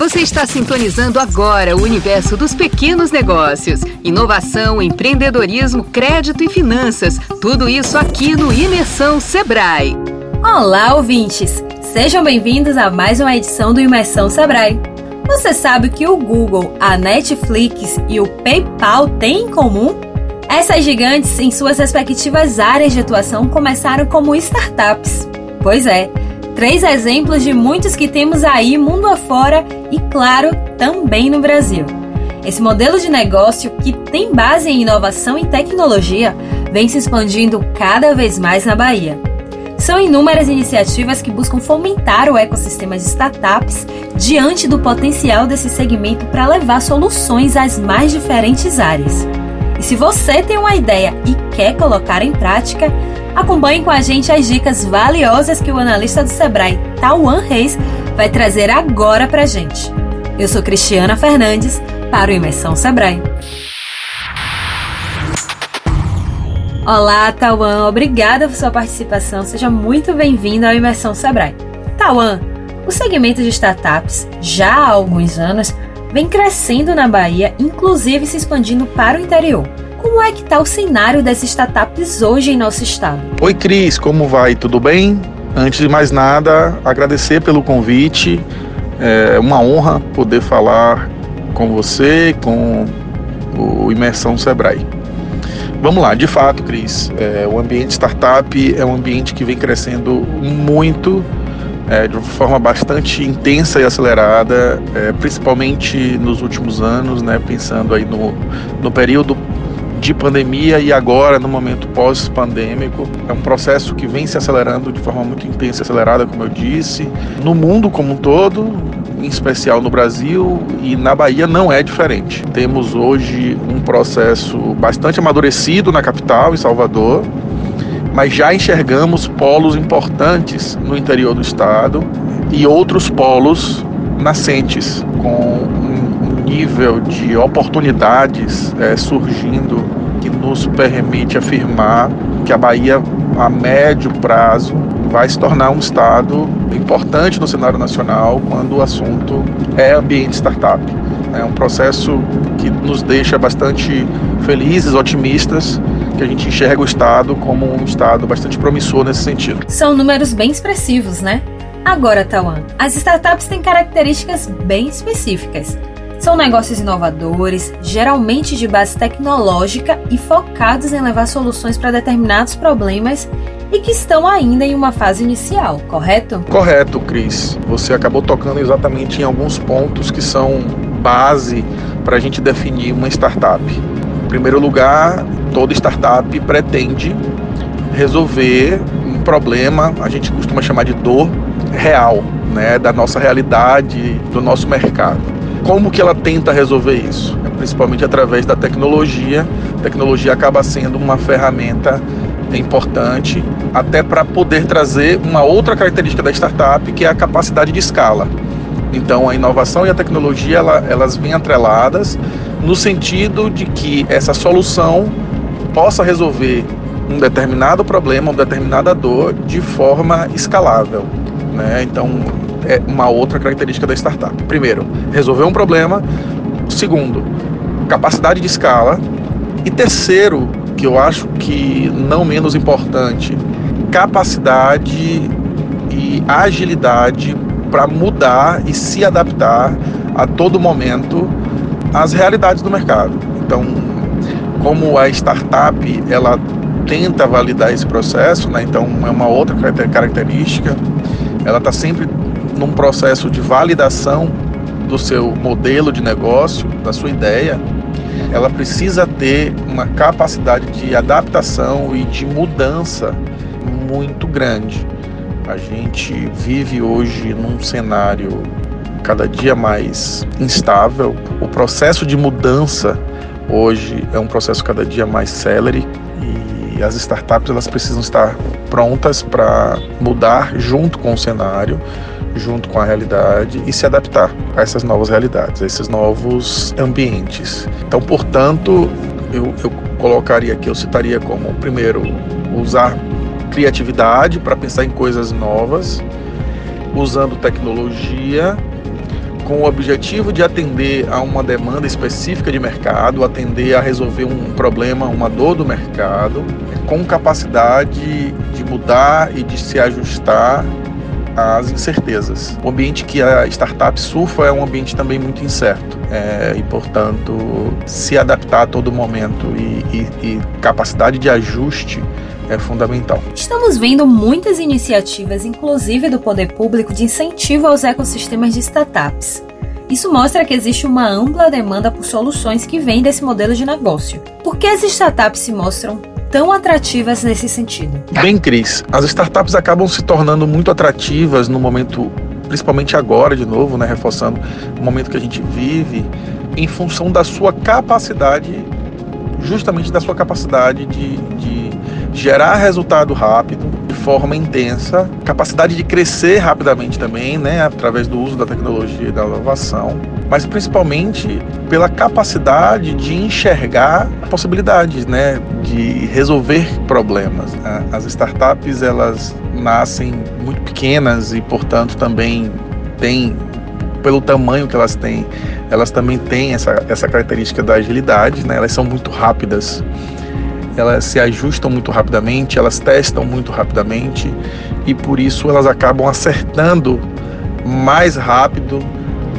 Você está sintonizando agora o universo dos pequenos negócios. Inovação, empreendedorismo, crédito e finanças. Tudo isso aqui no Imersão Sebrae. Olá, ouvintes! Sejam bem-vindos a mais uma edição do Imersão Sebrae. Você sabe que o Google, a Netflix e o PayPal têm em comum? Essas gigantes, em suas respectivas áreas de atuação, começaram como startups. Pois é, Três exemplos de muitos que temos aí mundo afora e, claro, também no Brasil. Esse modelo de negócio, que tem base em inovação e tecnologia, vem se expandindo cada vez mais na Bahia. São inúmeras iniciativas que buscam fomentar o ecossistema de startups diante do potencial desse segmento para levar soluções às mais diferentes áreas. E se você tem uma ideia e quer colocar em prática, acompanhe com a gente as dicas valiosas que o analista do Sebrae, Tauan Reis, vai trazer agora pra gente. Eu sou Cristiana Fernandes para o Imersão Sebrae. Olá, Tauan, obrigada por sua participação. Seja muito bem-vindo ao Imersão Sebrae. Tauan, o segmento de startups, já há alguns anos, vem crescendo na Bahia, inclusive se expandindo para o interior. Como é que está o cenário dessas startups hoje em nosso estado? Oi, Cris, como vai? Tudo bem? Antes de mais nada, agradecer pelo convite. É uma honra poder falar com você, com o Imersão Sebrae. Vamos lá, de fato, Cris, é, o ambiente startup é um ambiente que vem crescendo muito é, de uma forma bastante intensa e acelerada, é, principalmente nos últimos anos, né, pensando aí no, no período de pandemia e agora no momento pós-pandêmico. É um processo que vem se acelerando de forma muito intensa e acelerada, como eu disse, no mundo como um todo, em especial no Brasil e na Bahia não é diferente. Temos hoje um processo bastante amadurecido na capital, em Salvador, mas já enxergamos polos importantes no interior do estado e outros polos nascentes, com um nível de oportunidades é, surgindo que nos permite afirmar que a Bahia, a médio prazo, vai se tornar um estado importante no cenário nacional quando o assunto é ambiente startup. É um processo que nos deixa bastante felizes, otimistas que a gente enxerga o Estado como um Estado bastante promissor nesse sentido. São números bem expressivos, né? Agora, Tawan, as startups têm características bem específicas. São negócios inovadores, geralmente de base tecnológica e focados em levar soluções para determinados problemas e que estão ainda em uma fase inicial, correto? Correto, Cris. Você acabou tocando exatamente em alguns pontos que são base para a gente definir uma startup. Em primeiro lugar, toda startup pretende resolver um problema, a gente costuma chamar de dor real, né, da nossa realidade, do nosso mercado. Como que ela tenta resolver isso? É principalmente através da tecnologia. A tecnologia acaba sendo uma ferramenta importante até para poder trazer uma outra característica da startup, que é a capacidade de escala. Então, a inovação e a tecnologia ela, elas vêm atreladas no sentido de que essa solução possa resolver um determinado problema, uma determinada dor de forma escalável. Né? Então, é uma outra característica da startup. Primeiro, resolver um problema. Segundo, capacidade de escala. E terceiro, que eu acho que não menos importante, capacidade e agilidade para mudar e se adaptar a todo momento às realidades do mercado. Então, como a startup ela tenta validar esse processo, né? então é uma outra característica, ela está sempre num processo de validação do seu modelo de negócio, da sua ideia, ela precisa ter uma capacidade de adaptação e de mudança muito grande. A gente vive hoje num cenário cada dia mais instável. O processo de mudança hoje é um processo cada dia mais célere e as startups elas precisam estar prontas para mudar junto com o cenário, junto com a realidade e se adaptar a essas novas realidades, a esses novos ambientes. Então, portanto, eu, eu colocaria aqui, eu citaria como primeiro usar criatividade para pensar em coisas novas, usando tecnologia, com o objetivo de atender a uma demanda específica de mercado, atender a resolver um problema, uma dor do mercado, com capacidade de mudar e de se ajustar às incertezas. O ambiente que a startup surfa é um ambiente também muito incerto é, e, portanto, se adaptar a todo momento e, e, e capacidade de ajuste é fundamental. Estamos vendo muitas iniciativas, inclusive do poder público, de incentivo aos ecossistemas de startups. Isso mostra que existe uma ampla demanda por soluções que vêm desse modelo de negócio. Por que as startups se mostram tão atrativas nesse sentido? Bem, Cris, as startups acabam se tornando muito atrativas no momento, principalmente agora, de novo, né, reforçando o momento que a gente vive, em função da sua capacidade, justamente da sua capacidade de, de gerar resultado rápido, de forma intensa, capacidade de crescer rapidamente também, né, através do uso da tecnologia e da inovação, mas principalmente pela capacidade de enxergar possibilidades, né, de resolver problemas. As startups elas nascem muito pequenas e, portanto, também têm pelo tamanho que elas têm, elas também têm essa, essa característica da agilidade, né? Elas são muito rápidas elas se ajustam muito rapidamente, elas testam muito rapidamente e por isso elas acabam acertando mais rápido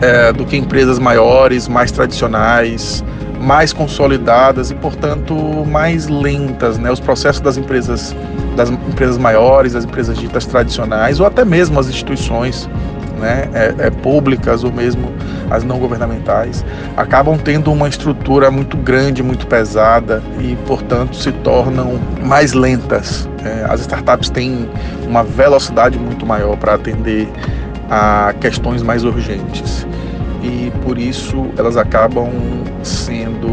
é, do que empresas maiores, mais tradicionais, mais consolidadas e portanto mais lentas, né? Os processos das empresas das empresas maiores, das empresas ditas tradicionais ou até mesmo as instituições né, é, é, públicas ou mesmo as não governamentais, acabam tendo uma estrutura muito grande, muito pesada e, portanto, se tornam mais lentas. É, as startups têm uma velocidade muito maior para atender a questões mais urgentes e por isso elas acabam sendo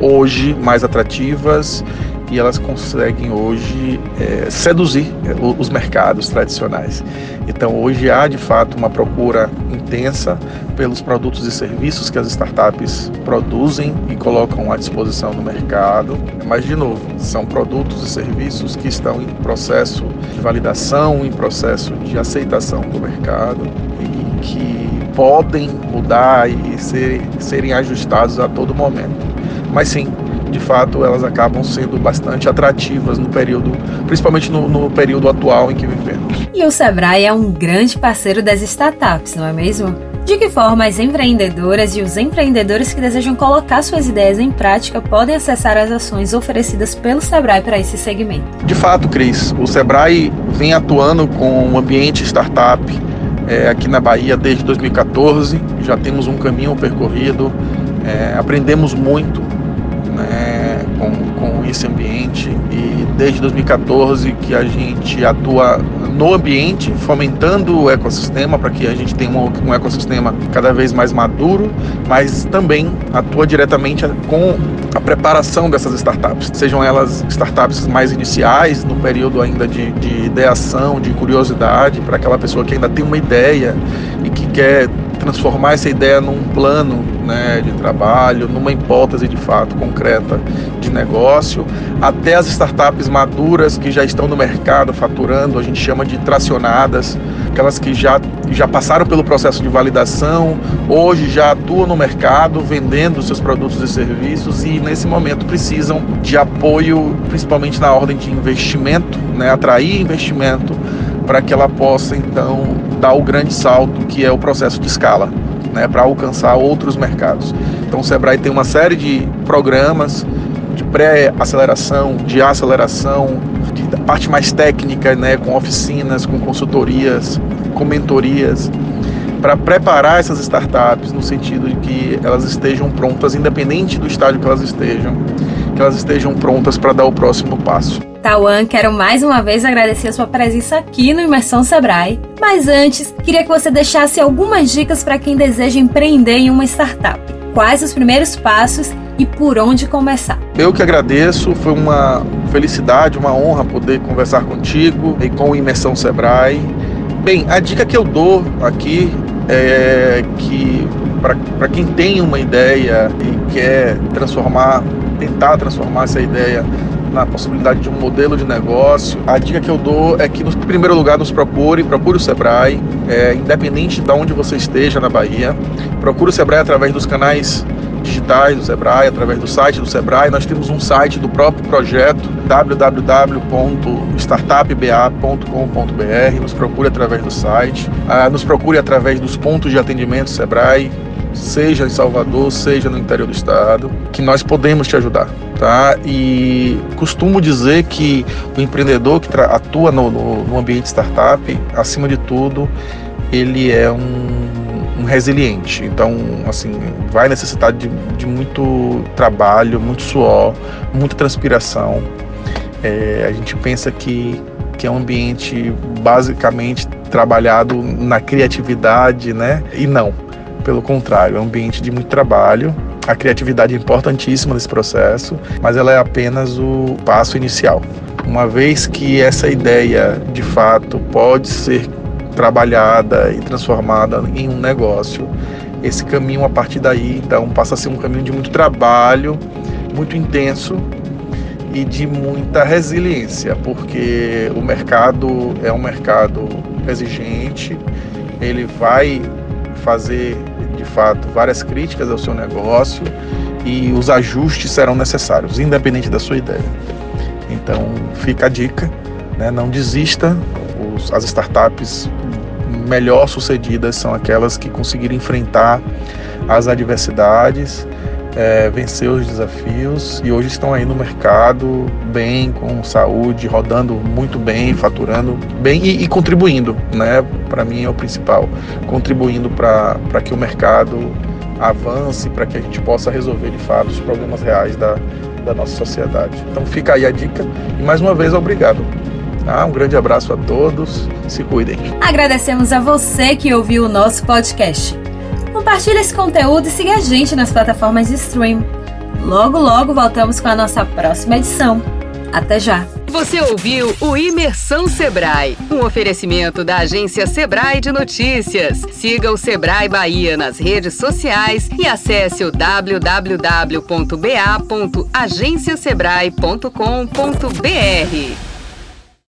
hoje mais atrativas e elas conseguem hoje é, seduzir é, os mercados tradicionais. Então, hoje há de fato uma procura intensa pelos produtos e serviços que as startups produzem e colocam à disposição no mercado. Mas, de novo, são produtos e serviços que estão em processo de validação, em processo de aceitação do mercado e que podem mudar e ser, serem ajustados a todo momento. Mas sim, de fato elas acabam sendo bastante atrativas no período, principalmente no, no período atual em que vivemos. E o Sebrae é um grande parceiro das startups, não é mesmo? De que forma as empreendedoras e os empreendedores que desejam colocar suas ideias em prática podem acessar as ações oferecidas pelo Sebrae para esse segmento? De fato, Cris, o Sebrae vem atuando com o ambiente startup é, aqui na Bahia desde 2014. Já temos um caminho percorrido, é, aprendemos muito esse ambiente e desde 2014 que a gente atua no ambiente, fomentando o ecossistema para que a gente tenha um, ecossistema cada vez mais maduro, mas também atua diretamente com a preparação dessas startups, sejam elas startups mais iniciais, no período ainda de, de ideação, de curiosidade, para aquela pessoa que ainda tem uma ideia e que quer transformar essa ideia num plano né, de trabalho, numa hipótese de fato concreta de negócio, até as startups maduras que já estão no mercado faturando, a gente chama de tracionadas, aquelas que já, já passaram pelo processo de validação, hoje já atuam no mercado vendendo seus produtos e serviços e nesse momento precisam de apoio, principalmente na ordem de investimento, né, atrair investimento para que ela possa então dar o grande salto que é o processo de escala, né, para alcançar outros mercados. Então o Sebrae tem uma série de programas de pré-aceleração, de aceleração, de parte mais técnica, né, com oficinas, com consultorias, com mentorias, para preparar essas startups no sentido de que elas estejam prontas, independente do estágio que elas estejam, que elas estejam prontas para dar o próximo passo. Tawan, quero mais uma vez agradecer a sua presença aqui no Imersão Sebrae. Mas antes, queria que você deixasse algumas dicas para quem deseja empreender em uma startup. Quais os primeiros passos e por onde começar? Eu que agradeço, foi uma felicidade, uma honra poder conversar contigo e com o Imersão Sebrae. Bem, a dica que eu dou aqui é que para quem tem uma ideia e quer transformar, tentar transformar essa ideia na possibilidade de um modelo de negócio, a dica que eu dou é que, no primeiro lugar, nos procure, procure o Sebrae, é, independente de onde você esteja na Bahia, procure o Sebrae através dos canais digitais do Sebrae, através do site do Sebrae. Nós temos um site do próprio projeto, www.startupba.com.br. Nos procure através do site, ah, nos procure através dos pontos de atendimento Sebrae, seja em Salvador, seja no interior do estado, que nós podemos te ajudar. Tá? E costumo dizer que o empreendedor que atua no, no, no ambiente startup, acima de tudo, ele é um um resiliente. Então, assim, vai necessitar de, de muito trabalho, muito suor, muita transpiração. É, a gente pensa que, que é um ambiente basicamente trabalhado na criatividade, né? E não, pelo contrário, é um ambiente de muito trabalho. A criatividade é importantíssima nesse processo, mas ela é apenas o passo inicial. Uma vez que essa ideia de fato pode ser trabalhada e transformada em um negócio. Esse caminho a partir daí, então, passa a ser um caminho de muito trabalho, muito intenso e de muita resiliência, porque o mercado é um mercado exigente, ele vai fazer de fato várias críticas ao seu negócio e os ajustes serão necessários, independente da sua ideia. Então fica a dica, né? não desista, os, as startups melhor sucedidas são aquelas que conseguiram enfrentar as adversidades, é, os desafios e hoje estão aí no mercado bem, com saúde, rodando muito bem, faturando bem e, e contribuindo, né? Para mim é o principal, contribuindo para que o mercado avance, para que a gente possa resolver de fato os problemas reais da, da nossa sociedade. Então fica aí a dica e mais uma vez obrigado. Tá? Um grande abraço a todos, se cuidem. Agradecemos a você que ouviu o nosso podcast. Compartilhe esse conteúdo e siga a gente nas plataformas de stream. Logo, logo voltamos com a nossa próxima edição. Até já! Você ouviu o Imersão Sebrae, um oferecimento da agência Sebrae de Notícias. Siga o Sebrae Bahia nas redes sociais e acesse o www.ba.agenciasebrae.com.br.